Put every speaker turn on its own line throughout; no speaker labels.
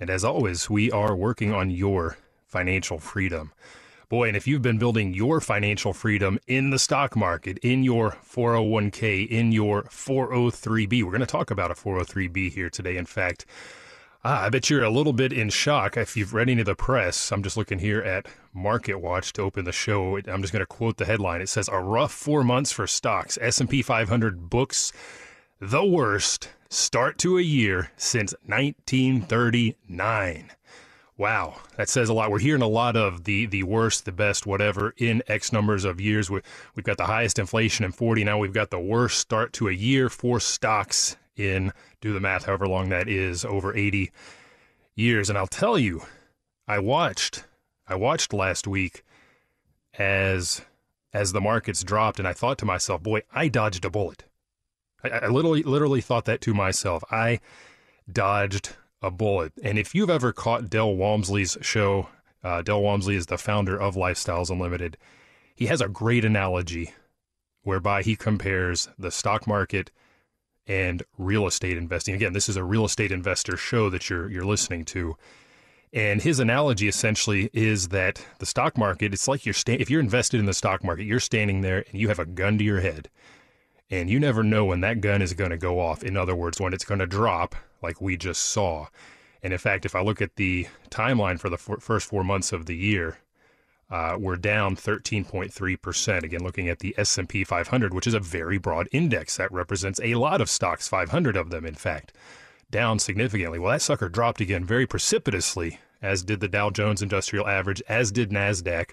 And as always, we are working on your financial freedom. Boy, and if you've been building your financial freedom in the stock market, in your 401k, in your 403b, we're going to talk about a 403b here today. In fact, ah, I bet you're a little bit in shock if you've read any of the press. I'm just looking here at Market Watch to open the show. I'm just going to quote the headline. It says, "A rough four months for stocks. S&P 500 books the worst start to a year since 1939. Wow, that says a lot. We're hearing a lot of the the worst, the best, whatever in X numbers of years. We, we've got the highest inflation in 40. Now we've got the worst start to a year for stocks in, do the math, however long that is, over 80 years. And I'll tell you, I watched, I watched last week as as the markets dropped, and I thought to myself, boy, I dodged a bullet. I, I literally, literally thought that to myself. I dodged a bullet. And if you've ever caught Del Walmsley's show, uh, Del Walmsley is the founder of Lifestyles Unlimited. He has a great analogy whereby he compares the stock market and real estate investing. Again, this is a real estate investor show that you're you're listening to. And his analogy essentially is that the stock market, it's like you're sta- if you're invested in the stock market, you're standing there and you have a gun to your head and you never know when that gun is going to go off. In other words, when it's going to drop, like we just saw. And in fact, if I look at the timeline for the f- first four months of the year, uh, we're down 13.3%. Again, looking at the S&P 500, which is a very broad index that represents a lot of stocks, 500 of them, in fact, down significantly. Well, that sucker dropped again very precipitously, as did the Dow Jones Industrial Average, as did Nasdaq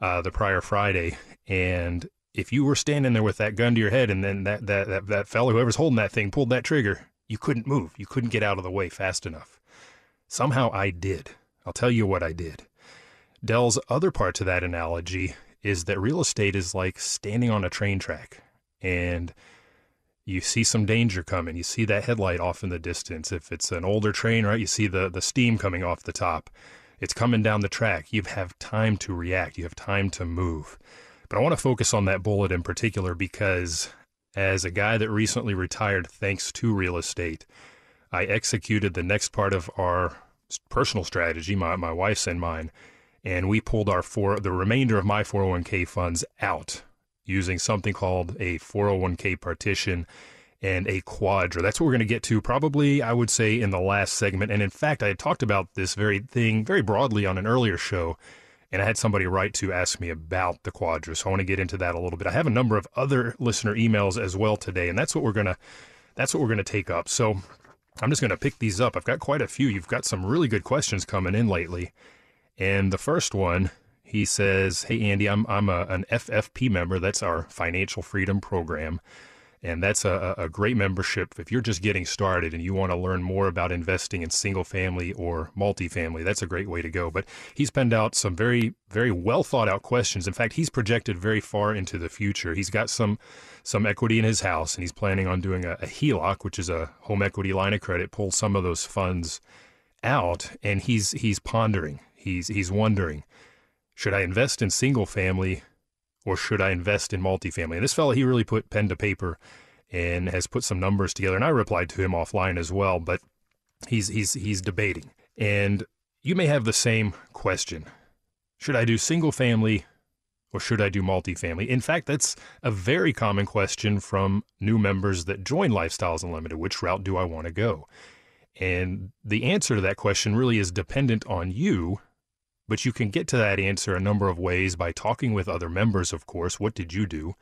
uh, the prior Friday, and if you were standing there with that gun to your head and then that, that, that, that fellow, whoever's holding that thing, pulled that trigger, you couldn't move. You couldn't get out of the way fast enough. Somehow I did. I'll tell you what I did. Del's other part to that analogy is that real estate is like standing on a train track and you see some danger coming. You see that headlight off in the distance. If it's an older train, right, you see the, the steam coming off the top. It's coming down the track. You have time to react. You have time to move. But I want to focus on that bullet in particular because as a guy that recently retired thanks to real estate, I executed the next part of our personal strategy, my, my wife's and mine, and we pulled our four, the remainder of my 401k funds out using something called a 401k partition and a QDRO. That's what we're going to get to probably, I would say, in the last segment. And in fact, I had talked about this very thing very broadly on an earlier show and I had somebody write to ask me about the QDRO. So I want to get into that a little bit. I have a number of other listener emails as well today, and that's what we're gonna that's what we're gonna take up. So I'm just gonna pick these up. I've got quite a few. You've got some really good questions coming in lately. And the first one, he says, Hey, Andy, I'm, I'm a, an FFP member. That's our Financial Freedom Program. And that's a, a great membership. If you're just getting started and you want to learn more about investing in single family or multifamily, that's a great way to go. But he's penned out some very, very well thought out questions. In fact, he's projected very far into the future. He's got some some equity in his house and he's planning on doing a, a HELOC, which is a home equity line of credit, pull some of those funds out. And he's he's pondering. He's he's wondering, should I invest in single family or should I invest in multifamily? And this fellow, he really put pen to paper and has put some numbers together. And I replied to him offline as well, but he's he's he's debating. And you may have the same question: Should I do single family or should I do multifamily? In fact, that's a very common question from new members that join Lifestyles Unlimited. Which route do I want to go? And the answer to that question really is dependent on you but you can get to that answer a number of ways by talking with other members, of course. What did you do?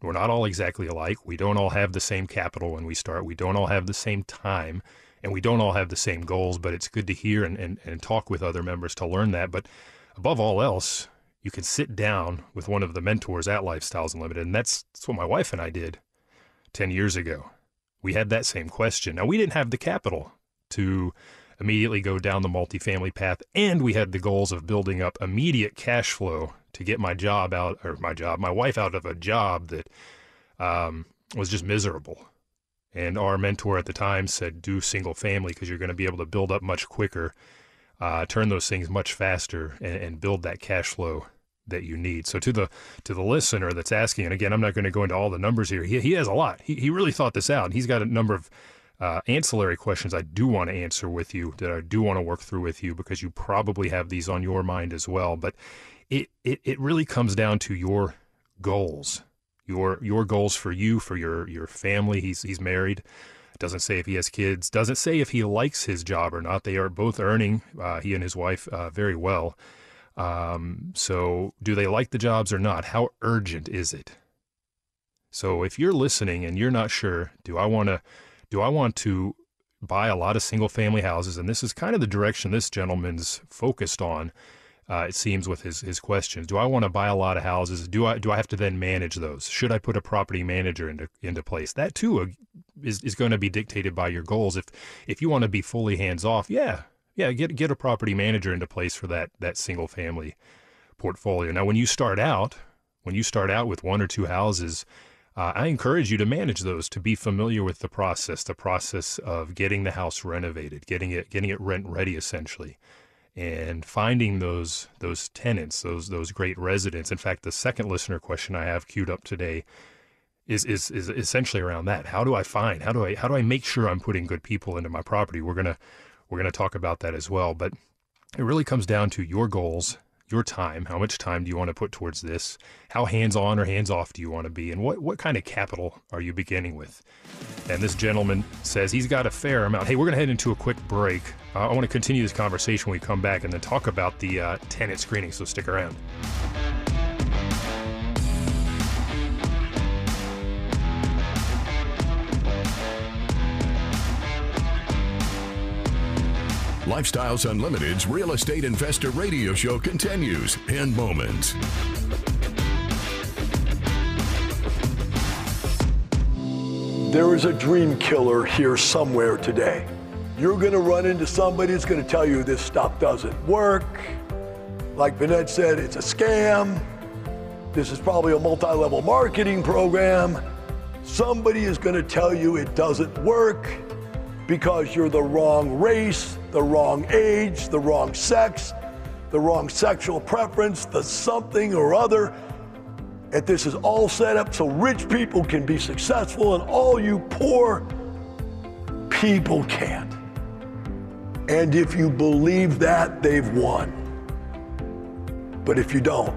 We're not all exactly alike. We don't all have the same capital when we start. We don't all have the same time and we don't all have the same goals, but it's good to hear and, and, and talk with other members to learn that. But above all else, you can sit down with one of the mentors at Lifestyles Unlimited. And that's, that's what my wife and I did 10 years ago. We had that same question. Now, we didn't have the capital to immediately go down the multifamily path. And we had the goals of building up immediate cash flow to get my job out, or my job, my wife out of a job that um, was just miserable. And our mentor at the time said, do single family because you're going to be able to build up much quicker, uh, turn those things much faster, and, and build that cash flow that you need. So to the to the listener that's asking, and again, I'm not going to go into all the numbers here. He, he has a lot. He, he really thought this out. He's got a number of uh, ancillary questions I do want to answer with you that I do want to work through with you because you probably have these on your mind as well. But it, it, it really comes down to your goals, your your goals for you, for your your family. He's he's married. Doesn't say if he has kids. Doesn't say if he likes his job or not. They are both earning, uh, he and his wife, uh, very well. Um, so, do they like the jobs or not? How urgent is it? So, if you're listening and you're not sure, do I want to do I want to buy a lot of single family houses? And this is kind of the direction this gentleman's focused on. Uh, it seems with his his questions. Do I want to buy a lot of houses? Do I do I have to then manage those? Should I put a property manager into into place? That too uh, is is going to be dictated by your goals. If if you want to be fully hands off, yeah, yeah, get get a property manager into place for that that single family portfolio. Now, when you start out, when you start out with one or two houses, uh, I encourage you to manage those, to be familiar with the process, the process of getting the house renovated, getting it getting it rent ready, essentially, and finding those those tenants, those those great residents. In fact, the second listener question I have queued up today is is is essentially around that. How do I find? How do I how do I make sure I'm putting good people into my property? We're gonna we're gonna talk about that as well, but it really comes down to your goals your time. How much time do you want to put towards this? How hands on or hands off do you want to be? And what, what kind of capital are you beginning with? And this gentleman says he's got a fair amount. Hey, we're going to head into a quick break. Uh, I want to continue this conversation when we come back and then talk about the uh, tenant screening, so stick around.
Lifestyles Unlimited's Real Estate Investor Radio Show continues in moments.
There is a dream killer here somewhere today. You're going to run into somebody that's going to tell you this stuff doesn't work. Like Vinette said, it's a scam. This is probably a multi level marketing program. Somebody is going to tell you it doesn't work because you're the wrong race, the wrong age, the wrong sex, the wrong sexual preference, the something or other. And this is all set up so rich people can be successful and all you poor people can't. And if you believe that, they've won. But if you don't,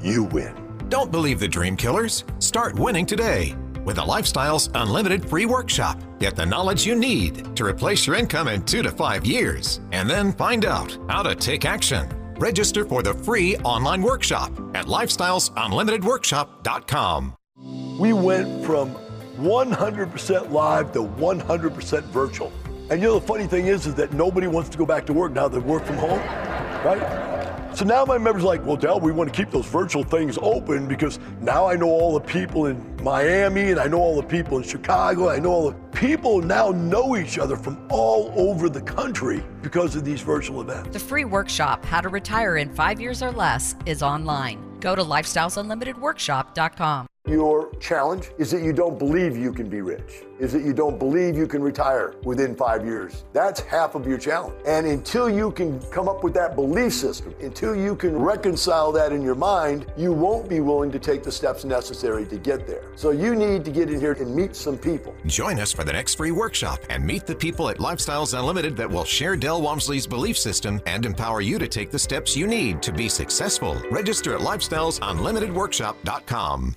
you win.
Don't believe the dream killers. Start winning today with a Lifestyles Unlimited free workshop. Get the knowledge you need to replace your income in two to five years, and then find out how to take action. Register for the free online workshop at lifestylesunlimitedworkshop.com.
We went from 100% live to 100% virtual. And you know the funny thing is, is that nobody wants to go back to work now that work from home. right? So now my members are like, well, Del, we want to keep those virtual things open because now I know all the people in Miami and I know all the people in Chicago. I know all the people now know each other from all over the country because of these virtual events.
The free workshop, How to Retire in Five Years or Less, is online. Go to lifestylesunlimitedworkshop.com.
Your challenge is that you don't believe you can be rich, is that you don't believe you can retire within five years. That's half of your challenge. And until you can come up with that belief system, until you can reconcile that in your mind, you won't be willing to take the steps necessary to get there. So you need to get in here and meet some people.
Join us for the next free workshop and meet the people at Lifestyles Unlimited that will share Del Walmsley's belief system and empower you to take the steps you need to be successful. Register at lifestylesunlimitedworkshop.com.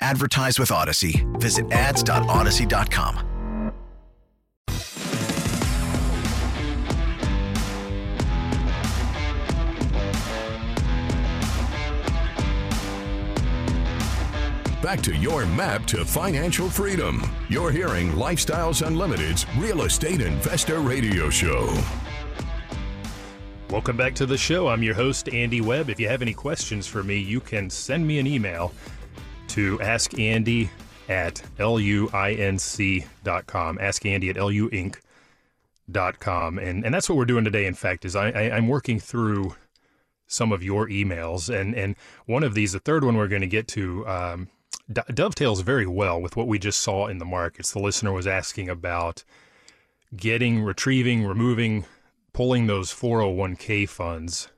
Advertise with Audacy. Visit ads.audacy.com.
Back to your map to financial freedom. You're hearing Lifestyles Unlimited's Real Estate Investor Radio Show.
Welcome back to the show. I'm your host, Andy Webb. If you have any questions for me, you can send me an email to ask Andy at luinc.com. Ask Andy at luinc.com. And, and that's what we're doing today, in fact, is I, I, I'm working through some of your emails. And, and one of these, the third one we're going to get to, um, do- dovetails very well with what we just saw in the markets. The listener was asking about getting, retrieving, removing, pulling those 401k funds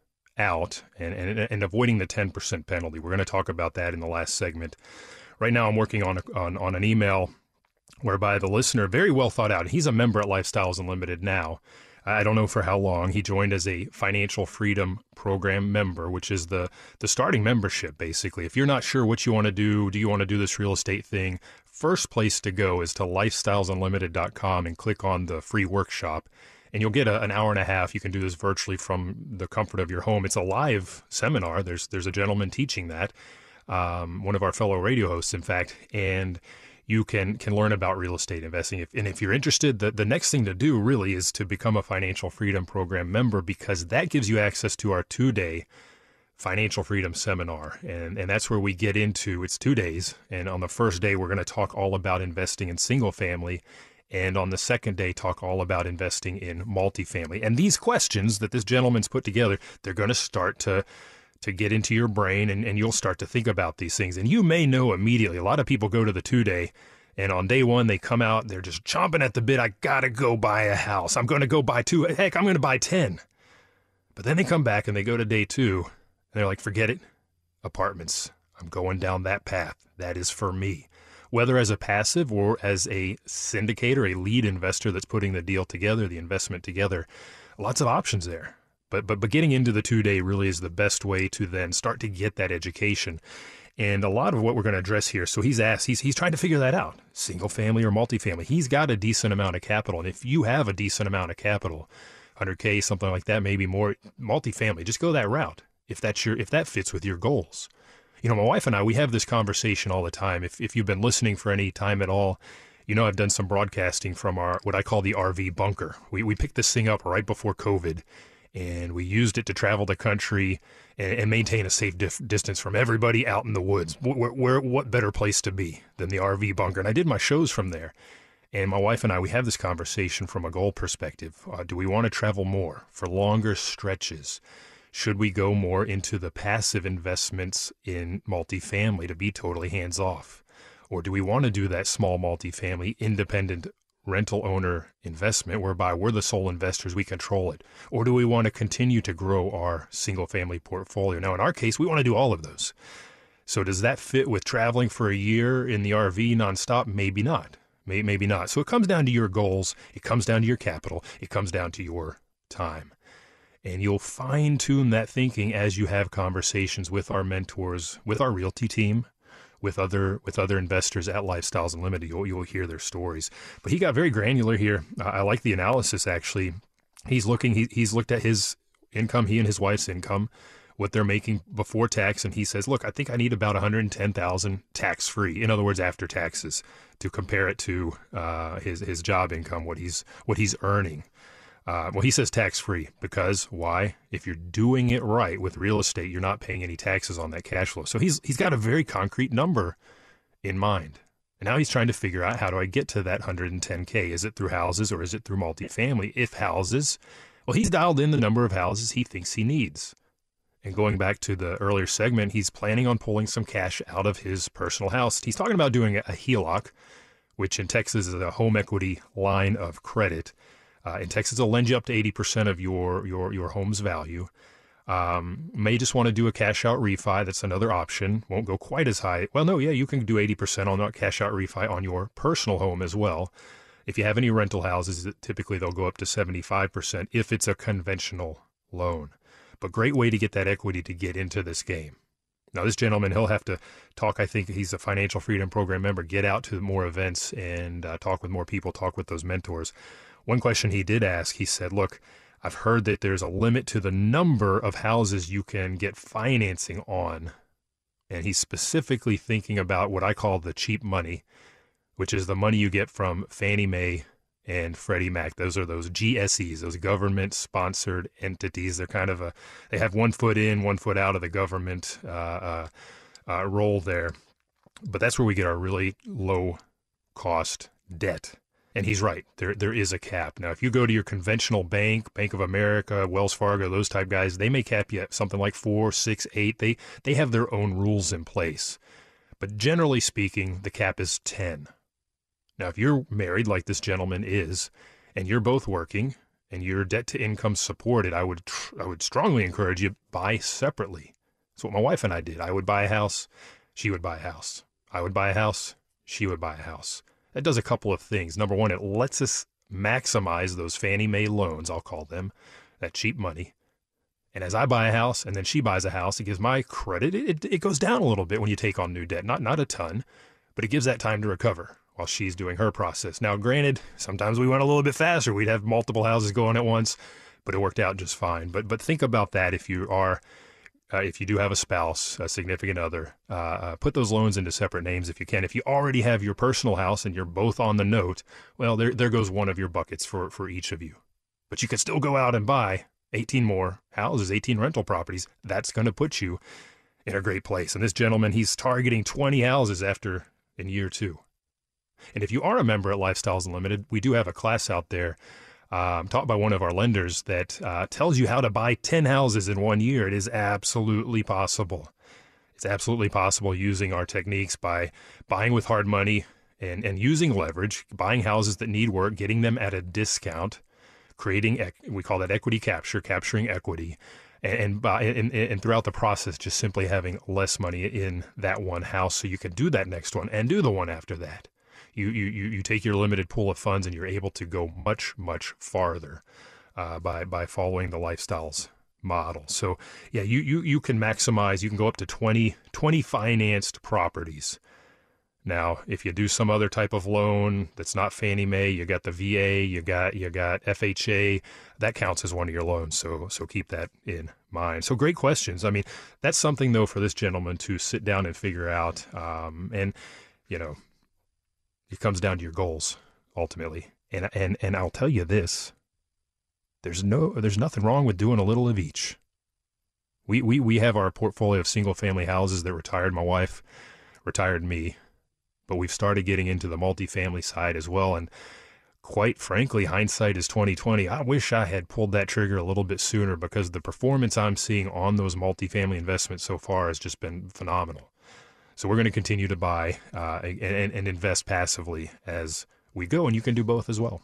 out and, and, and avoiding the 10% penalty. We're going to talk about that in the last segment. Right now, I'm working on, a, on, on an email whereby the listener, very well thought out, he's a member at Lifestyles Unlimited now. I don't know for how long. He joined as a financial freedom program member, which is the the starting membership basically. If you're not sure what you want to do, do you want to do this real estate thing? First place to go is to lifestylesunlimited.com and click on the free workshop and you'll get a, an hour and a half. You can do this virtually from the comfort of your home. It's a live seminar. There's there's a gentleman teaching that, um, one of our fellow radio hosts, in fact, and you can can learn about real estate investing. If, and if you're interested, the, the next thing to do really is to become a Financial Freedom Program member because that gives you access to our two day financial freedom seminar. And, and that's where we get into it's two days. And on the first day, we're going to talk all about investing in single family. And on the second day, talk all about investing in multifamily. And these questions that this gentleman's put together, they're going to start to to get into your brain and, and you'll start to think about these things. And you may know immediately. A lot of people go to the two day and on day one they come out, they're just chomping at the bit. I gotta go buy a house. I'm gonna go buy two. Heck, I'm gonna buy ten. But then they come back and they go to day two and they're like, forget it. Apartments. I'm going down that path. That is for me. Whether as a passive or as a syndicator, a lead investor that's putting the deal together, the investment together, lots of options there. But, but but getting into the two day really is the best way to then start to get that education. And a lot of what we're going to address here. So he's asked, he's he's trying to figure that out. Single family or multifamily. He's got a decent amount of capital. And if you have a decent amount of capital, 100K, something like that, maybe more, multifamily, just go that route. If that's your if that fits with your goals. You know, my wife and I, we have this conversation all the time. If, if you've been listening for any time at all, you know, I've done some broadcasting from our, what I call the RV bunker. We, we picked this thing up right before COVID and we used it to travel the country and, and maintain a safe dif- distance from everybody out in the woods. Where, where, what better place to be than the RV bunker? And I did my shows from there. And my wife and I, we have this conversation from a goal perspective. Uh, do we want to travel more for longer stretches? Should we go more into the passive investments in multifamily to be totally hands off? Or do we want to do that small multifamily independent rental owner investment whereby we're the sole investors, we control it? Or do we want to continue to grow our single family portfolio? Now, in our case, we want to do all of those. So, does that fit with traveling for a year in the RV nonstop? Maybe not. Maybe not. So, it comes down to your goals, it comes down to your capital, it comes down to your time. And you'll fine tune that thinking as you have conversations with our mentors, with our realty team, with other with other investors at Lifestyles Unlimited. You'll you'll hear their stories. But he got very granular here. I like the analysis actually. He's looking. He, he's looked at his income, he and his wife's income, what they're making before tax, and he says, "Look, I think I need about 110,000 tax free. In other words, after taxes, to compare it to uh, his his job income, what he's what he's earning." Uh, well, he says tax free because why? If you're doing it right with real estate, you're not paying any taxes on that cash flow. So he's he's got a very concrete number in mind. And now he's trying to figure out how do I get to that 110K? Is it through houses or is it through multifamily? If houses, well, he's dialed in the number of houses he thinks he needs. And going back to the earlier segment, he's planning on pulling some cash out of his personal house. He's talking about doing a HELOC, which in Texas is a home equity line of credit. Uh, in Texas, they'll lend you up to 80% of your, your, your home's value. Um, may just want to do a cash out refi. That's another option. Won't go quite as high. Well, no, yeah, you can do 80% on that cash out refi on your personal home as well. If you have any rental houses, typically they'll go up to 75% if it's a conventional loan. But great way to get that equity to get into this game. Now, this gentleman, he'll have to talk. I think he's a Financial Freedom Program member. Get out to more events and uh, talk with more people, talk with those mentors. One question he did ask, he said, Look, I've heard that there's a limit to the number of houses you can get financing on. And he's specifically thinking about what I call the cheap money, which is the money you get from Fannie Mae and Freddie Mac. Those are those GSEs, those government sponsored entities. They're kind of a, they have one foot in, one foot out of the government uh, uh, uh, role there. But that's where we get our really low cost debt. And he's right. There there is a cap. Now, if you go to your conventional bank, Bank of America, Wells Fargo, those type guys, they may cap you at something like four, six, eight. They they have their own rules in place. But generally speaking, the cap is ten. Now, if you're married like this gentleman is, and you're both working and your debt to income supported, I would I would strongly encourage you to buy separately. That's what my wife and I did. I would buy a house, she would buy a house. I would buy a house, she would buy a house. That does a couple of things. Number one, it lets us maximize those Fannie Mae loans, I'll call them, that cheap money. And as I buy a house and then she buys a house, it gives my credit, it, it goes down a little bit when you take on new debt. Not, not a ton, but it gives that time to recover while she's doing her process. Now, granted, sometimes we went a little bit faster. We'd have multiple houses going at once, but it worked out just fine. But, but think about that if you are uh, if you do have a spouse, a significant other, uh, uh, put those loans into separate names if you can. If you already have your personal house and you're both on the note, well, there, there goes one of your buckets for, for each of you. But you can still go out and buy 18 more houses, 18 rental properties. That's going to put you in a great place. And this gentleman, he's targeting 20 houses after in year two. And if you are a member at Lifestyles Unlimited, we do have a class out there um, taught by one of our lenders that uh, tells you how to buy 10 houses in one year. It is absolutely possible. It's absolutely possible using our techniques by buying with hard money and, and using leverage, buying houses that need work, getting them at a discount, creating, we call that equity capture, capturing equity. And, and, and throughout the process, just simply having less money in that one house so you can do that next one and do the one after that you, you, you take your limited pool of funds and you're able to go much, much farther uh, by, by following the lifestyles model. So yeah, you, you, you can maximize, you can go up to 20, 20 financed properties. Now, if you do some other type of loan that's not Fannie Mae, you got the VA, you got you got FHA, that counts as one of your loans. So so keep that in mind. So great questions. I mean, that's something though for this gentleman to sit down and figure out. Um, and you know, it comes down to your goals ultimately. And and and I'll tell you this: there's no there's nothing wrong with doing a little of each. We we we have our portfolio of single family houses that retired my wife, retired me, but we've started getting into the multifamily side as well. And quite frankly, hindsight is 2020. I wish I had pulled that trigger a little bit sooner because the performance I'm seeing on those multifamily investments so far has just been phenomenal. So we're going to continue to buy uh, and, and invest passively as we go, and you can do both as well.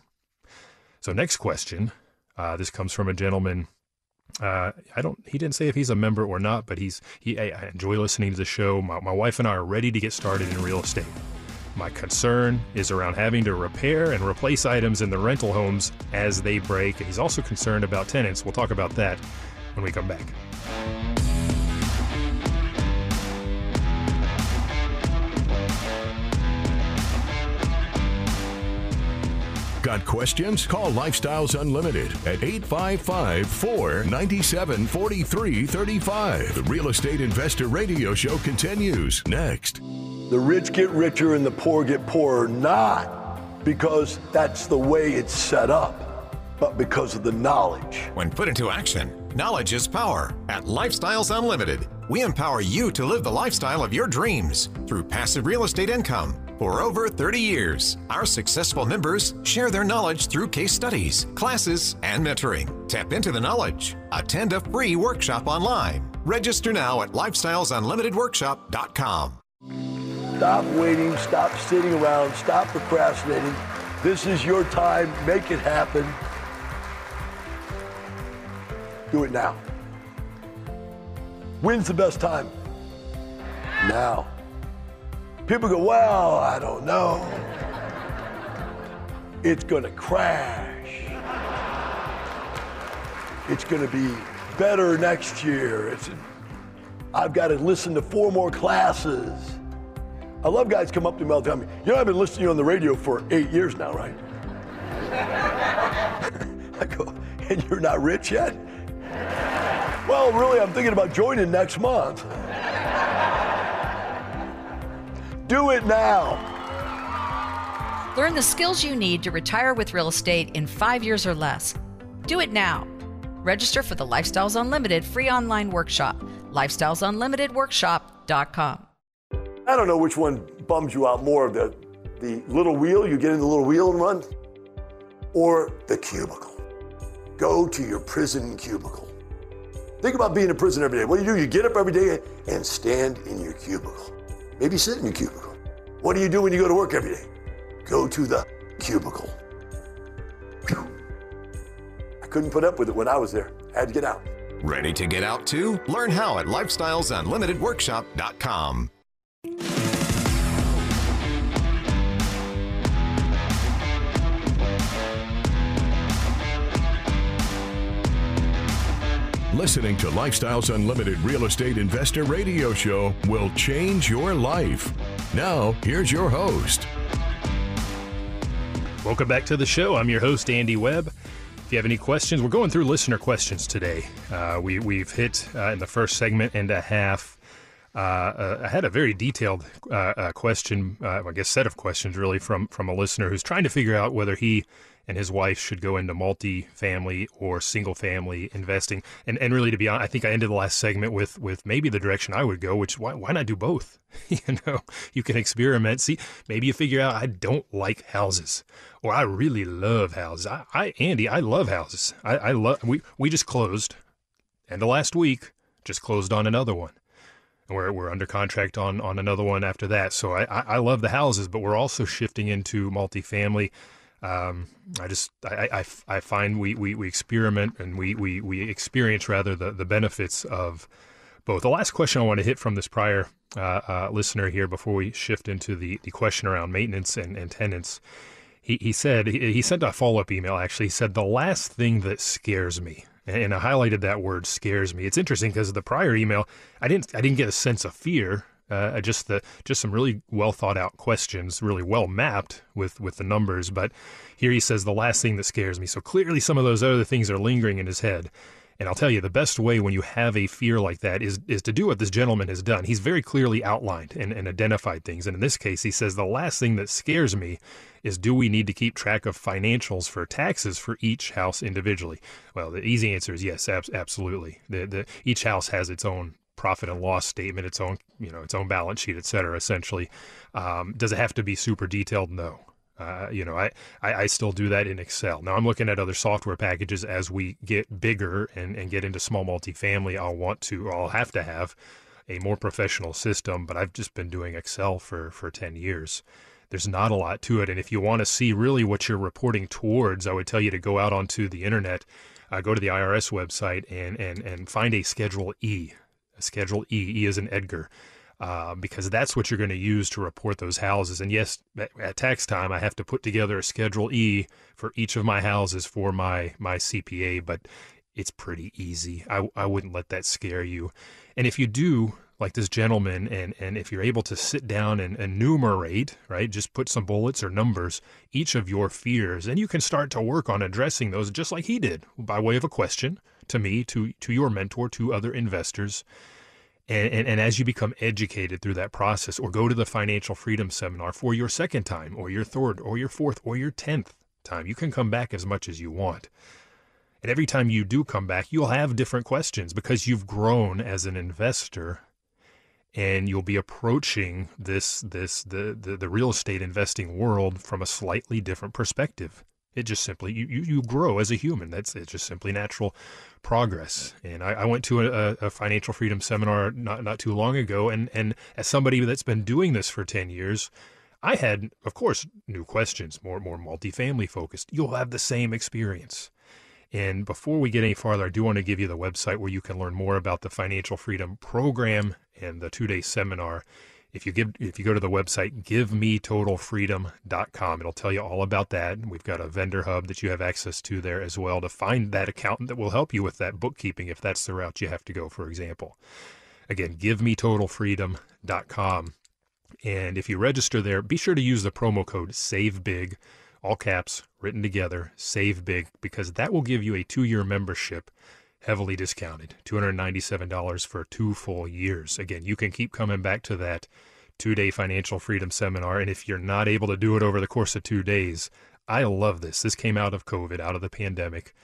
So next question, uh, this comes from a gentleman. Uh, I don't. He didn't say if he's a member or not, but he's. He. I enjoy listening to the show. My, my wife and I are ready to get started in real estate. My concern is around having to repair and replace items in the rental homes as they break. He's also concerned about tenants. We'll talk about that when we come back.
Got questions? Call Lifestyles Unlimited at 855 497 4335. The Real Estate Investor Radio Show continues next.
The rich get richer and the poor get poorer, not because that's the way it's set up, but because of the knowledge.
When put into action, knowledge is power. At Lifestyles Unlimited, we empower you to live the lifestyle of your dreams through passive real estate income. For over 30 years, our successful members share their knowledge through case studies, classes, and mentoring. Tap into the knowledge. Attend a free workshop online. Register now at lifestylesunlimitedworkshop.com.
Stop waiting, stop sitting around, stop procrastinating. This is your time. Make it happen. Do it now. When's the best time? Now. People go, well, I don't know. It's to crash. It's to be better next year. It's, I've got to listen to four more classes. I love guys come up to me all the time. You know, I've been listening to you on the radio for eight years now, right? I go, and you're not rich yet? Well, really, I'm thinking about joining next month. Do it now.
Learn the skills you need to retire with real estate in five years or less. Do it now. Register for the Lifestyles Unlimited free online workshop, lifestylesunlimitedworkshop.com.
I don't know which one bums you out more the, the little wheel, you get in the little wheel and run, or the cubicle. Go to your prison cubicle. Think about being in prison every day. What do you do? You get up every day and stand in your cubicle. Maybe sit in your cubicle. What do you do when you go to work every day? Go to the cubicle. I couldn't put up with it when I was there. I had to get out.
Ready to get out too? Learn how at lifestylesunlimitedworkshop.com.
Listening to Lifestyles Unlimited Real Estate Investor Radio Show will change your life. Now, here's your host.
Welcome back to the show. I'm your host, Andy Webb. If you have any questions, we're going through listener questions today. Uh, we, we've hit uh, in the first segment and a half. Uh, uh I had a very detailed uh, uh, question, I guess, set of questions really from from a listener who's trying to figure out whether he and his wife should go into multi-family or single-family investing. And and really, to be honest, I think I ended the last segment with with maybe the direction I would go, which why why not do both? you know, you can experiment. See, maybe you figure out I don't like houses, or I really love houses. I, I Andy, I love houses. I, I love. We we just closed, and the last week just closed on another one. We're, we're under contract on, on another one after that. So I, I love the houses, but we're also shifting into multifamily um, I just I, I, I find we, we, we experiment and we, we, we experience rather the, the benefits of both. The last question I want to hit from this prior uh, uh, listener here before we shift into the, the question around maintenance and, and tenants. He, he said he, he sent a follow up email actually. He said the last thing that scares me and I highlighted that word scares me. It's interesting because the prior email, I didn't I didn't get a sense of fear uh, just the just some really well thought out questions, really well mapped with with the numbers. But here he says the last thing that scares me. So clearly, some of those other things are lingering in his head. And I'll tell you, the best way when you have a fear like that is is to do what this gentleman has done. He's very clearly outlined and, and identified things. And in this case, he says the last thing that scares me is do we need to keep track of financials for taxes for each house individually? Well, the easy answer is yes, ab- absolutely. The, the, each house has its own profit and loss statement, its own you know its own balance sheet, et cetera. Essentially, um, does it have to be super detailed? No. Uh, you know, I, I, I, still do that in Excel. Now I'm looking at other software packages as we get bigger and, and get into small multifamily. I'll want to, I'll have to have a more professional system, but I've just been doing Excel for, for 10 years. There's not a lot to it. And if you want to see really what you're reporting towards, I would tell you to go out onto the internet, uh, go to the IRS website and, and, and find a Schedule E. A Schedule E. E is an Edgar uh, because that's what you're going to use to report those houses. And yes, at, tax time, I have to put together a Schedule E for each of my houses for my my CPA, but it's pretty easy. I, I wouldn't let that scare you. And if you do, like this gentleman, and, and if you're able to sit down and enumerate, right, just put some bullets or numbers, each of your fears, and you can start to work on addressing those just like he did by way of a question to me, to, to your mentor, to other investors. And, and, and, as you become educated through that process, or go to the financial freedom seminar for your second time, or your third, or your fourth, or your tenth time, you can come back as much as you want. And every time you do come back, you'll have different questions because you've grown as an investor and you'll be approaching this this the, the, the real estate investing world from a slightly different perspective. It just simply you, you, you grow as a human. That's it's just simply natural progress. And I, I went to a, a, financial freedom seminar not not too long ago, and and as somebody that's been doing this for ten years, I had, of course, new questions, more more multifamily focused. You'll have the same experience. And before we get any farther, I do want to give you the website where you can learn more about the Financial Freedom Program and the two day seminar if you give if you go to the website givemetotalfreedom.com it'll tell you all about that. We've got a vendor hub that you have access to there as well to find that accountant that will help you with that bookkeeping if that's the route you have to go for example. Again givemetotalfreedom.com and if you register there be sure to use the promo code save big all caps written together save big because that will give you a 2-year membership heavily discounted $297 for two full years. Again, you can keep coming back to that two day financial freedom seminar. And if you're not able to do it over the course of two days, I love this. This came out of COVID, out of the pandemic,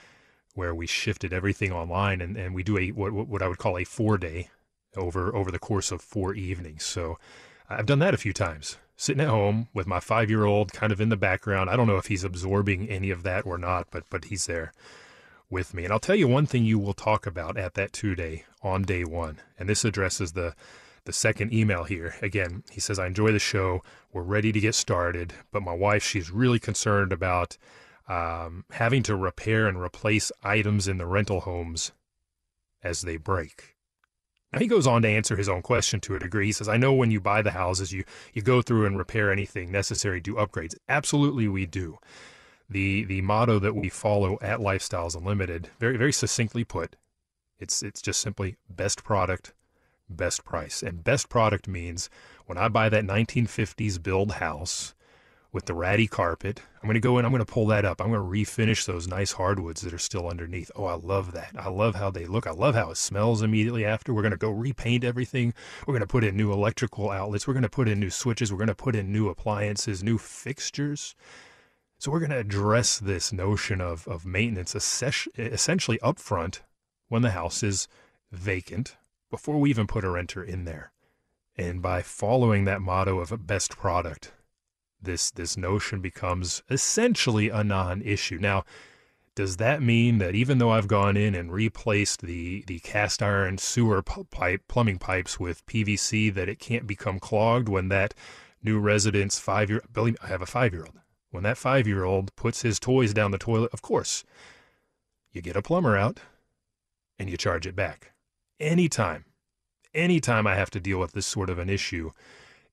where we shifted everything online and, and we do a what, what I would call a four day over over the course of four evenings. So I've done that a few times. Sitting at home with my five year old kind of in the background. I don't know if he's absorbing any of that or not, but but he's there with me. And I'll tell you one thing you will talk about at that two day on day one. And this addresses the the second email here. Again, he says, I enjoy the show. We're ready to get started. But my wife, she's really concerned about um, having to repair and replace items in the rental homes as they break. Now, he goes on to answer his own question to a degree. He says, I know when you buy the houses, you, you go through and repair anything necessary, do upgrades. Absolutely, we do the the motto that we follow at Lifestyles Unlimited, very very succinctly put, it's it's just simply best product, best price. And best product means when I buy that 1950s build house with the ratty carpet, I'm going to go in, I'm going to pull that up. I'm going to refinish those nice hardwoods that are still underneath. Oh, I love that. I love how they look. I love how it smells immediately after. We're going to go repaint everything. We're going to put in new electrical outlets. We're going to put in new switches. We're going to put in new appliances, new fixtures. So we're going to address this notion of, of maintenance essentially upfront when the house is vacant before we even put a renter in there. And by following that motto of a best product, this this notion becomes essentially a non-issue. Now, does that mean that even though I've gone in and replaced the the cast iron sewer pipe plumbing pipes with PVC that it can't become clogged when that new resident's five year believe I have a five year old when that five year old puts his toys down the toilet, of course, you get a plumber out and you charge it back. Anytime, anytime I have to deal with this sort of an issue,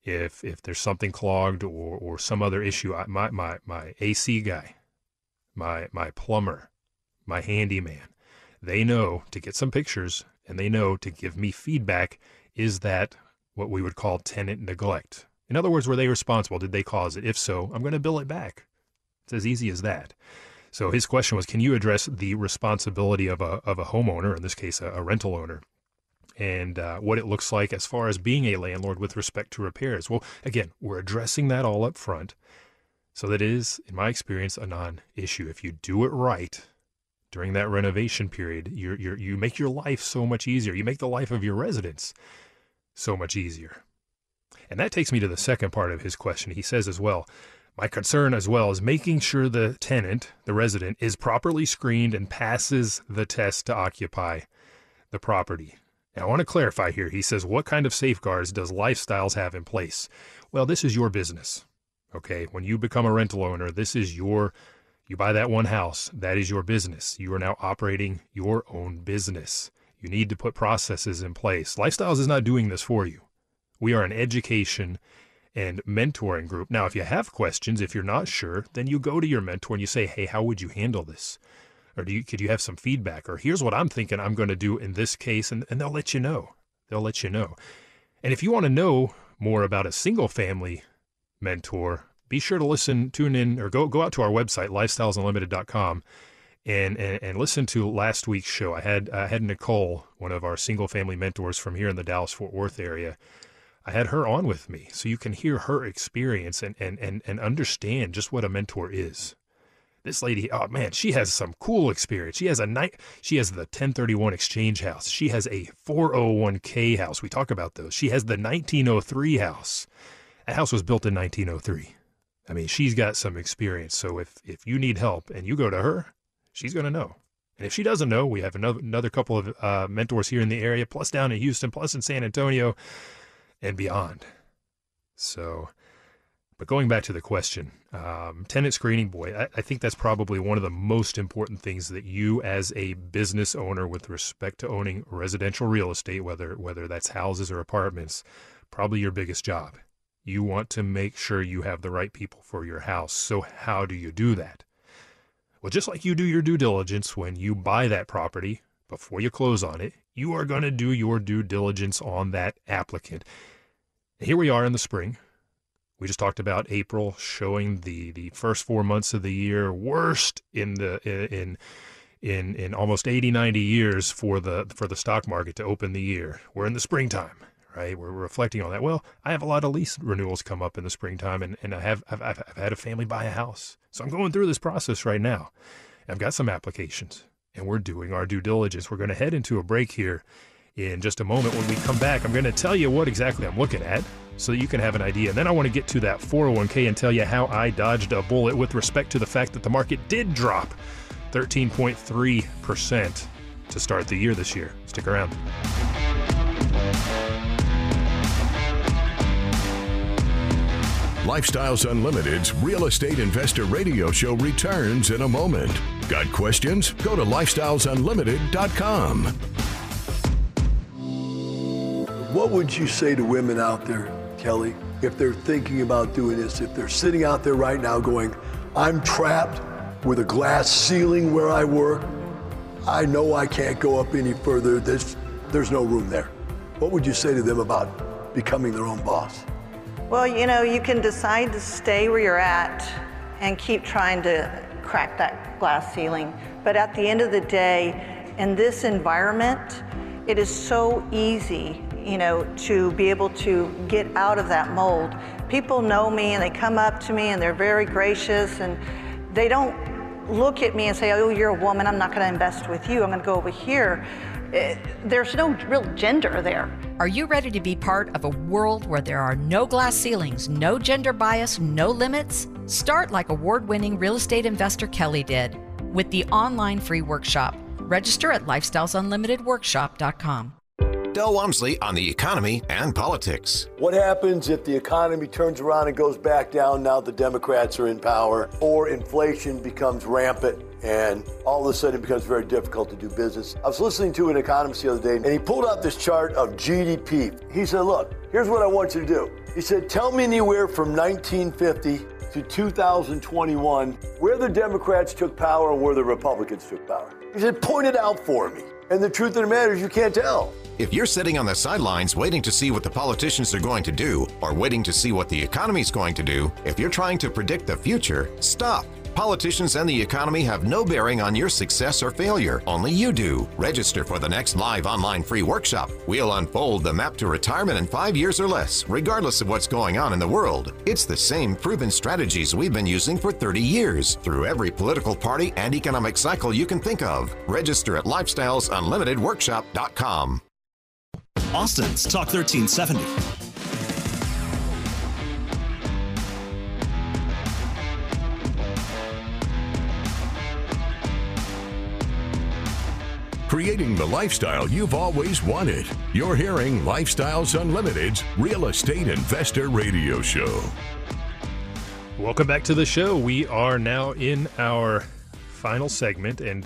if if there's something clogged or, or some other issue, I, my, my, my AC guy, my, my plumber, my handyman, they know to get some pictures and they know to give me feedback. Is that what we would call tenant neglect? In other words, were they responsible? Did they cause it? If so, I'm going to bill it back. It's as easy as that. So his question was, can you address the responsibility of a of a homeowner, in this case, a, a rental owner, and uh, what it looks like as far as being a landlord with respect to repairs? Well, again, we're addressing that all up front, so that is, in my experience, a non-issue. If you do it right during that renovation period, you you make your life so much easier. You make the life of your residents so much easier. And that takes me to the second part of his question. He says as well, my concern as well is making sure the tenant, the resident, is properly screened and passes the test to occupy the property. Now, I want to clarify here. He says, What kind of safeguards does Lifestyles have in place? Well, this is your business. Okay. When you become a rental owner, this is your, you buy that one house, that is your business. You are now operating your own business. You need to put processes in place. Lifestyles is not doing this for you. We are an education and mentoring group. Now, if you have questions, if you're not sure, then you go to your mentor and you say, "Hey, how would you handle this?" Or do you could you have some feedback? Or here's what I'm thinking I'm going to do in this case, and, and they'll let you know. They'll let you know. And if you want to know more about a single family mentor, be sure to listen, tune in, or go go out to our website, lifestylesunlimited.com, and, and and listen to last week's show. I had I had Nicole, one of our single family mentors from here in the Dallas Fort Worth area I had her on with me so you can hear her experience and, and, and, and understand just what a mentor is. This lady, oh man, she has some cool experience. She has a night, she has the 1031 exchange house. She has a 401k house. We talk about those. She has the 1903 house. That house was built in 1903. I mean, she's got some experience. So if, if you need help and you go to her, she's going to know. And if she doesn't know, we have another, another couple of uh, mentors here in the area, plus down in Houston, plus in San Antonio and beyond. So, but going back to the question, um, tenant screening, boy, I, I, think that's probably one of the most important things that you, as a business owner, with respect to owning residential real estate, whether whether that's houses or apartments, probably your biggest job. You want to make sure you have the right people for your house. So, how do you do that? Well, just like you do your due diligence when you buy that property before you close on it, you are going to do your due diligence on that applicant. Here we are in the spring. We just talked about April showing the the first 4 months of the year worst in the in in in almost 80 90 years for the for the stock market to open the year. We're in the springtime, right? We're reflecting on that. Well, I have a lot of lease renewals come up in the springtime and and I have I've, I've, I've had a family buy a house. So I'm going through this process right now. I've got some applications and we're doing our due diligence. We're going to head into a break here in just a moment. When we come back, I'm going to tell you what exactly I'm looking at so that you can have an idea. And then I want to get to that 401k and tell you how I dodged a bullet with respect to the fact that the market did drop 13.3% to start the year this year. Stick around.
Lifestyles Unlimited's Real Estate Investor Radio Show returns in a moment. Got questions? Go to lifestylesunlimited.com.
What would you say to women out there, Kelly, if they're thinking about doing this? If they're sitting out there right now going, I'm trapped with a glass ceiling where I work. I know I can't go up any further. There's, there's no room there. What would you say to them about becoming their own boss?
Well, you know, you can decide to stay where you're at and keep trying to crack that glass ceiling. But at the end of the day, in this environment, it is so easy, you know, to be able to get out of that mold. People know me and they come up to me and they're very gracious and they don't look at me and say, oh, you're a woman, I'm not going to invest with you, I'm going to go over here. Eh, there's no real gender there.
Are you ready to be part of a world where there are no glass ceilings, no gender bias, no limits? Start like award winning real estate investor Kelly did with the online free workshop. Register at lifestylesunlimitedworkshop.com.
Del Walmsley on the economy and politics.
What happens if the economy turns around and goes back down now the Democrats are in power, or inflation becomes rampant? And all of a sudden it becomes very difficult to do business. I was listening to an economist the other day, and he pulled out this chart of GDP. He said, Look, here's what I want you to do. He said, Tell me anywhere from 1950 to 2021 where the Democrats took power and where the Republicans took power. He said, Point it out for me. And the truth of the matter is, you can't tell.
If you're sitting on the sidelines waiting to see what the politicians are going to do, or waiting to see what the economy's going to do, if you're trying to predict the future, stop. Politicians and the economy have no bearing on your success or failure. Only you do. Register for the next live online free workshop. We'll unfold the map to retirement in five years or less, regardless of what's going on in the world. It's the same proven strategies we've been using for 30 years through every political party and economic cycle you can think of. Register at lifestylesunlimitedworkshop.com.
Austin's Talk 1370.
Creating the lifestyle you've always wanted. You're hearing Lifestyles Unlimited's Real Estate Investor Radio Show.
Welcome back to the show. We are now in our final segment, and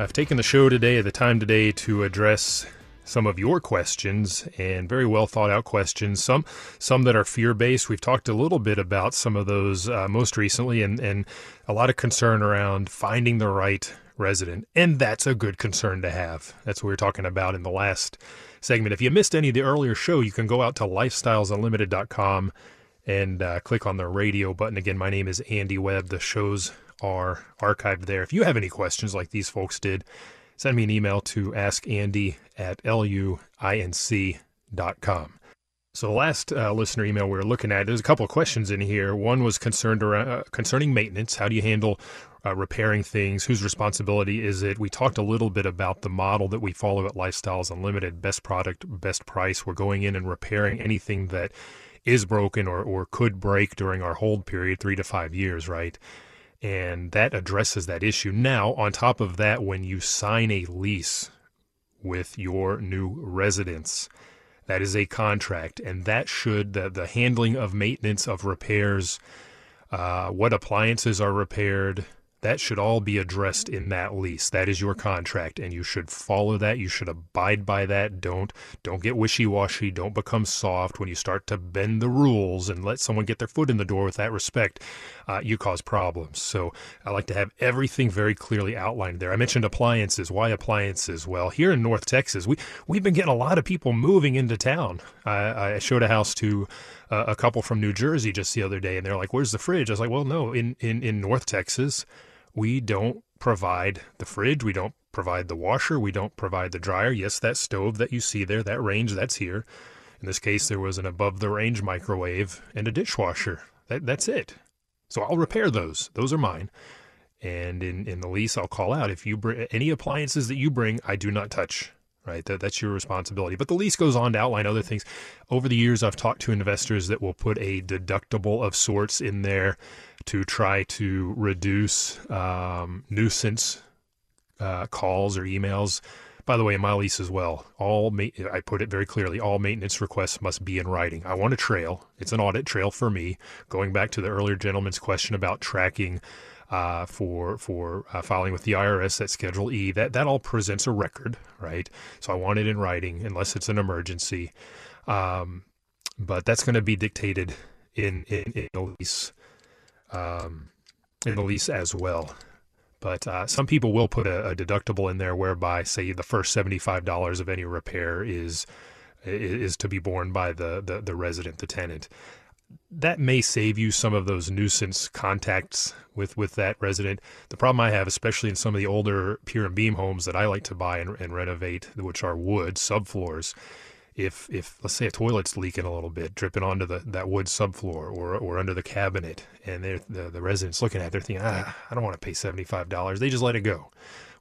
I've taken the show today, the time today, to address some of your questions and very well thought out questions. Some some that are fear based. We've talked a little bit about some of those uh, most recently, and and a lot of concern around finding the right resident, and that's a good concern to have. That's what we were talking about in the last segment. If you missed any of the earlier show, you can go out to lifestylesunlimited.com and uh, click on the radio button. Again, my name is Andy Webb. The shows are archived there. If you have any questions like these folks did, send me an email to askandy at luinc.com. So the last uh, listener email we were looking at, there's a couple of questions in here. One was concerned around, uh, concerning maintenance. How do you handle uh, repairing things? Whose responsibility is it? We talked a little bit about the model that we follow at Lifestyles Unlimited: best product, best price. We're going in and repairing anything that is broken or, or could break during our hold period, three to five years, right? and that addresses that issue. Now, on top of that, when you sign a lease with your new residence, that is a contract, and that should the, the handling of maintenance of repairs, uh, what appliances are repaired, that should all be addressed in that lease. That is your contract, and you should follow that. You should abide by that. Don't don't get wishy-washy. Don't become soft when you start to bend the rules and let someone get their foot in the door with that respect. Uh, you cause problems. So I like to have everything very clearly outlined there. I mentioned appliances. Why appliances? Well, here in North Texas, we we've been getting a lot of people moving into town. I, I showed a house to uh, a couple from New Jersey just the other day, and they're like, "Where's the fridge?" I was like, "Well, no, in in in North Texas." We don't provide the fridge, we don't provide the washer, we don't provide the dryer. Yes, that stove that you see there, that range, that's here. In this case, there was an above the range microwave and a dishwasher. That, that's it. So I'll repair those. Those are mine. And in, in the lease, I'll call out if you bring any appliances that you bring, I do not touch. Right, that, that's your responsibility. But the lease goes on to outline other things. Over the years, I've talked to investors that will put a deductible of sorts in there to try to reduce um, nuisance uh, calls or emails. By the way, in my lease as well, all ma- I put it very clearly: all maintenance requests must be in writing. I want a trail. It's an audit trail for me. Going back to the earlier gentleman's question about tracking uh, for for uh, filing with the IRS at Schedule E, that that all presents a record, right? So I want it in writing, unless it's an emergency. Um, but that's going to be dictated in in, in the lease um, in the lease as well. But uh, some people will put a, a, deductible in there whereby, say, the first seventy-five dollars of any repair is is to be borne by the, the, the resident, the tenant. That may save you some of those nuisance contacts with, with that resident. The problem I have, especially in some of the older pier and beam homes that I like to buy and, and renovate, which are wood subfloors, if if let's say a toilet's leaking a little bit, dripping onto the that wood subfloor or or under the cabinet, and the the residents looking at it, they're thinking, ah, I don't want to pay seventy five dollars. They just let it go.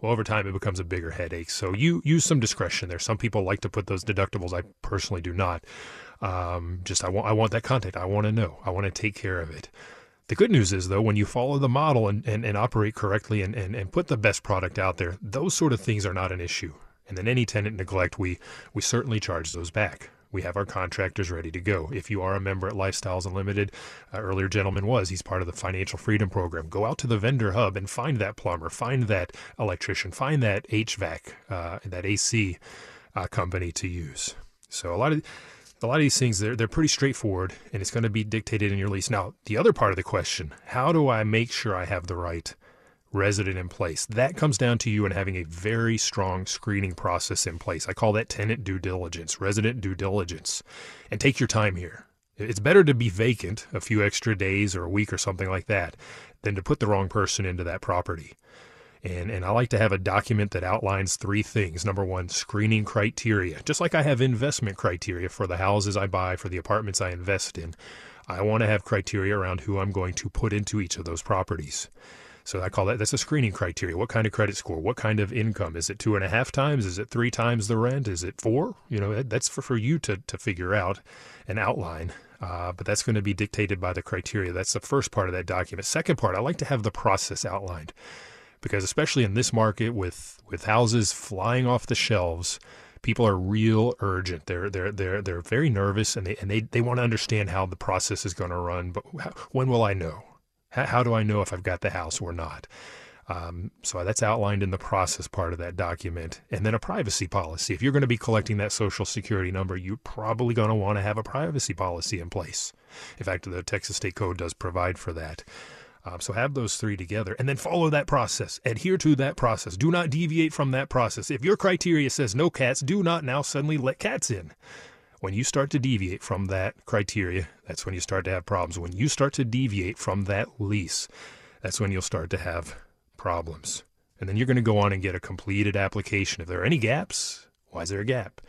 Well, over time, it becomes a bigger headache. So you use some discretion there. Some people like to put those deductibles. I personally do not. Um, just I want I want that contact. I want to know. I want to take care of it. The good news is, though, when you follow the model and, and, and operate correctly and, and, and put the best product out there, those sort of things are not an issue. And then any tenant neglect, we, we certainly charge those back. We have our contractors ready to go. If you are a member at Lifestyles Unlimited, uh, earlier gentleman was, he's part of the Financial Freedom Program. Go out to the vendor hub and find that plumber, find that electrician, find that HVAC, uh, that AC uh, company to use. So a lot of a lot of these things they're they're pretty straightforward, and it's going to be dictated in your lease. Now, the other part of the question: How do I make sure I have the right resident in place. That comes down to you and having a very strong screening process in place. I call that tenant due diligence, resident due diligence. And take your time here. It's better to be vacant a few extra days or a week or something like that than to put the wrong person into that property. And, and I like to have a document that outlines three things. Number one, screening criteria. Just like I have investment criteria for the houses I buy, for the apartments I invest in, I want to have criteria around who I'm going to put into each of those properties. So I call that that's a screening criteria. What kind of credit score? What kind of income? Is it two and a half times? Is it three times the rent? Is it four? You know, that's for, for you to, to figure out and outline. Uh, but that's going to be dictated by the criteria. That's the first part of that document. Second part, I like to have the process outlined because especially in this market with with houses flying off the shelves, people are real urgent. They're they're they're they're very nervous and they and they, they want to understand how the process is going to run. But how, when will I know? How, do I know if I've got the house or not? Um, so that's outlined in the process part of that document. And then a privacy policy. If you're going to be collecting that social security number, you're probably going to want to have a privacy policy in place. In fact, the Texas State Code does provide for that. Um, so have those three together and then follow that process. Adhere to that process. Do not deviate from that process. If your criteria says no cats, do not now suddenly let cats in. When you start to deviate from that criteria, that's when you start to have problems. When you start to deviate from that lease, that's when you'll start to have problems. And then you're going to go on and get a completed application. If there are any gaps, why is there a gap?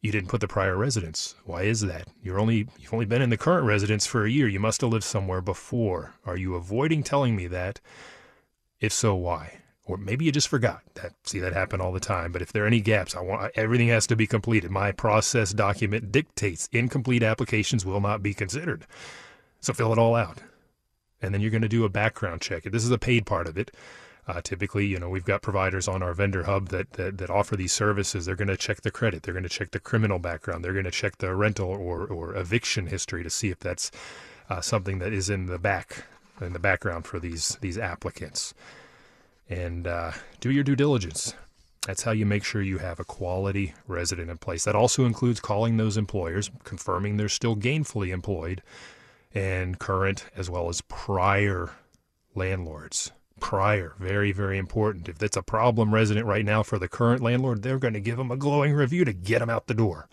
You didn't put the prior residence. Why is that? You're only you've only been in the current residence for a year. You must have lived somewhere before. Are you avoiding telling me that? If so, why? Or maybe you just forgot. That see that happen all the time. But if there are any gaps, I want everything has to be completed. My process document dictates incomplete applications will not be considered. So fill it all out, and then you're going to do a background check. This is a paid part of it. Uh, typically, you know, we've got providers on our vendor hub that, that, that offer these services. They're going to check the credit. They're going to check the criminal background. They're going to check the rental or, or eviction history to see if that's uh, something that is in the back in the background for these these applicants and uh, do your due diligence. That's how you make sure you have a quality resident in place. That also includes calling those employers, confirming they're still gainfully employed, and current as well as prior landlords. Prior, very, very important. If that's a problem resident right now for the current landlord, they're going to give them a glowing review to get them out the door.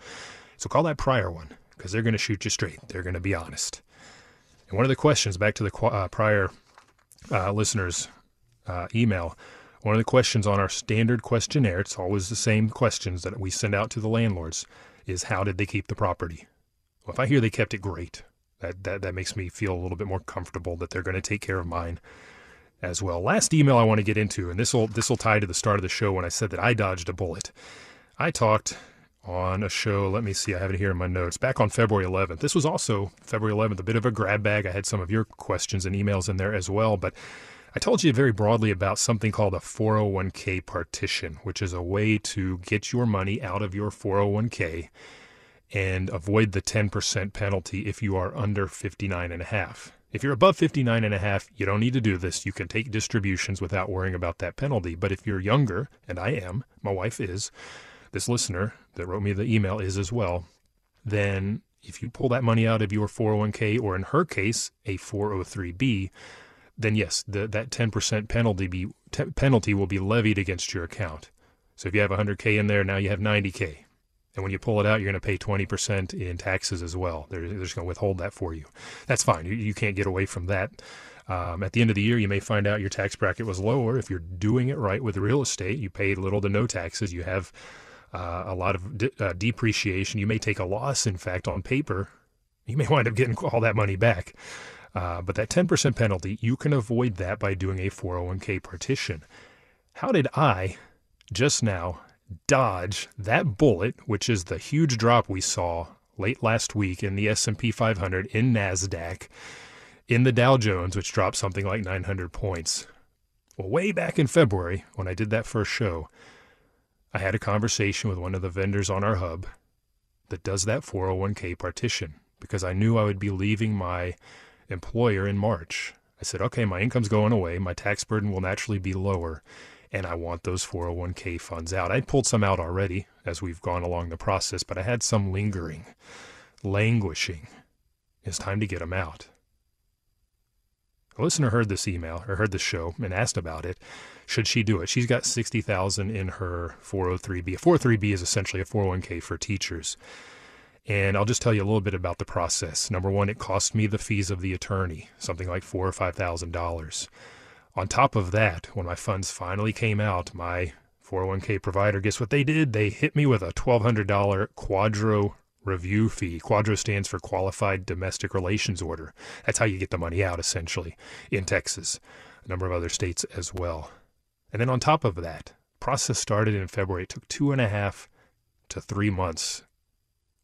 So call that prior one because they're going to shoot you straight. They're going to be honest. And one of the questions, back to the uh, prior uh, listeners uh, email, one of the questions on our standard questionnaire, it's always the same questions that we send out to the landlords, is how did they keep the property? Well, if I hear they kept it great, that, that, that makes me feel a little bit more comfortable that they're going to take care of mine as well. Last email I want to get into, and this will this will tie to the start of the show when I said that I dodged a bullet. I talked on a show. Let me see. I have it here in my notes. Back on February 11th. This was also February 11th. A bit of a grab bag. I had some of your questions and emails in there as well, but I told you very broadly about something called a 401k partition, which is a way to get your money out of your 401k and avoid the 10% penalty if you are under 59 and a half. If you're above 59 and a half, you don't need to do this. You can take distributions without worrying about that penalty. But if you're younger, and I am, my wife is, this listener that wrote me the email is as well, then if you pull that money out of your 401k or in her case, a 403b, then yes, the, that 10% penalty be t- penalty will be levied against your account. So if you have 100k in there, now you have 90k. And when you pull it out, you're going to pay 20% in taxes as well. They're, they're just going to withhold that for you. That's fine. You, you can't get away from that. Um, at the end of the year, you may find out your tax bracket was lower. If you're doing it right with real estate, you pay little to no taxes. You have uh, a lot of de- uh, depreciation. You may take a loss, in fact, on paper. You may wind up getting all that money back. Uh, but that 10% penalty, you can avoid that by doing a 401k partition. How did I just now dodge that bullet, which is the huge drop we saw late last week in the S&P 500 in Nasdaq, in the Dow Jones, which dropped something like 900 points? Well, way back in February, when I did that first show, I had a conversation with one of the vendors on our hub that does that 401k partition because I knew I would be leaving my employer in March. I said, okay, my income's going away. My tax burden will naturally be lower, and I want those 401k funds out. I pulled some out already as we've gone along the process, but I had some lingering, languishing. It's time to get them out. A listener heard this email or heard the show and asked about it. Should she do it? She's got 60,000 in her 403b. A 403b is essentially a 401k for teachers. And I'll just tell you a little bit about the process. Number one, it cost me the fees of the attorney, something like four or five thousand dollars. On top of that, when my funds finally came out, my 401k provider, guess what they did? They hit me with a $1,200 QDRO review fee. QDRO stands for Qualified Domestic Relations Order. That's how you get the money out, essentially, in Texas, a number of other states as well. And then on top of that, process started in February. It took two and a half to three months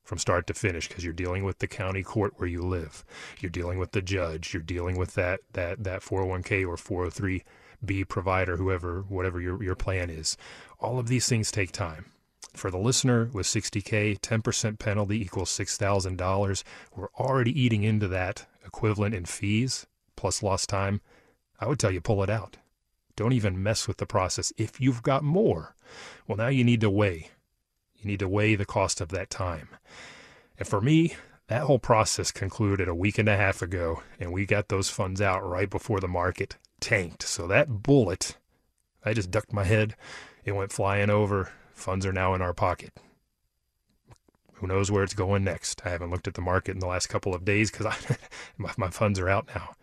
from start to finish because you're dealing with the county court where you live. You're dealing with the judge. You're dealing with that that that 401k or 403b provider, whoever whatever your your plan is. All of these things take time. For the listener with 60k, 10% penalty equals $6,000. We're already eating into that equivalent in fees plus lost time. I would tell you pull it out. Don't even mess with the process. If you've got more, well, now you need to weigh you need to weigh the cost of that time. And for me, that whole process concluded a week and a half ago, and we got those funds out right before the market tanked. So that bullet, I just ducked my head, it went flying over. Funds are now in our pocket. Who knows where it's going next? I haven't looked at the market in the last couple of days because my, my funds are out now.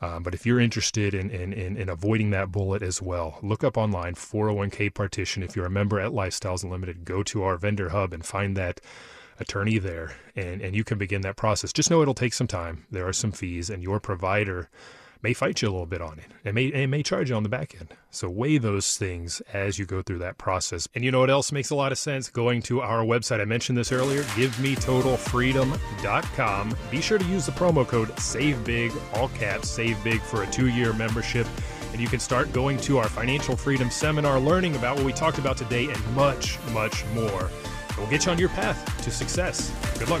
Um, but if you're interested in, in, in, in, avoiding that bullet as well, look up online 401k partition. If you're a member at Lifestyles Unlimited, go to our vendor hub and find that attorney there, and, and you can begin that process. Just know it'll take some time. There are some fees, and your provider may fight you a little bit on it. It may, it may charge you on the back end. So weigh those things as you go through that process. And you know what else makes a lot of sense? Going to our website. I mentioned this earlier, givemetotalfreedom.com. Be sure to use the promo code SAVEBIG, all caps, save big for a two year membership. And you can start going to our financial freedom seminar, learning about what we talked about today and much, much more. We'll get you on your path to success. Good luck.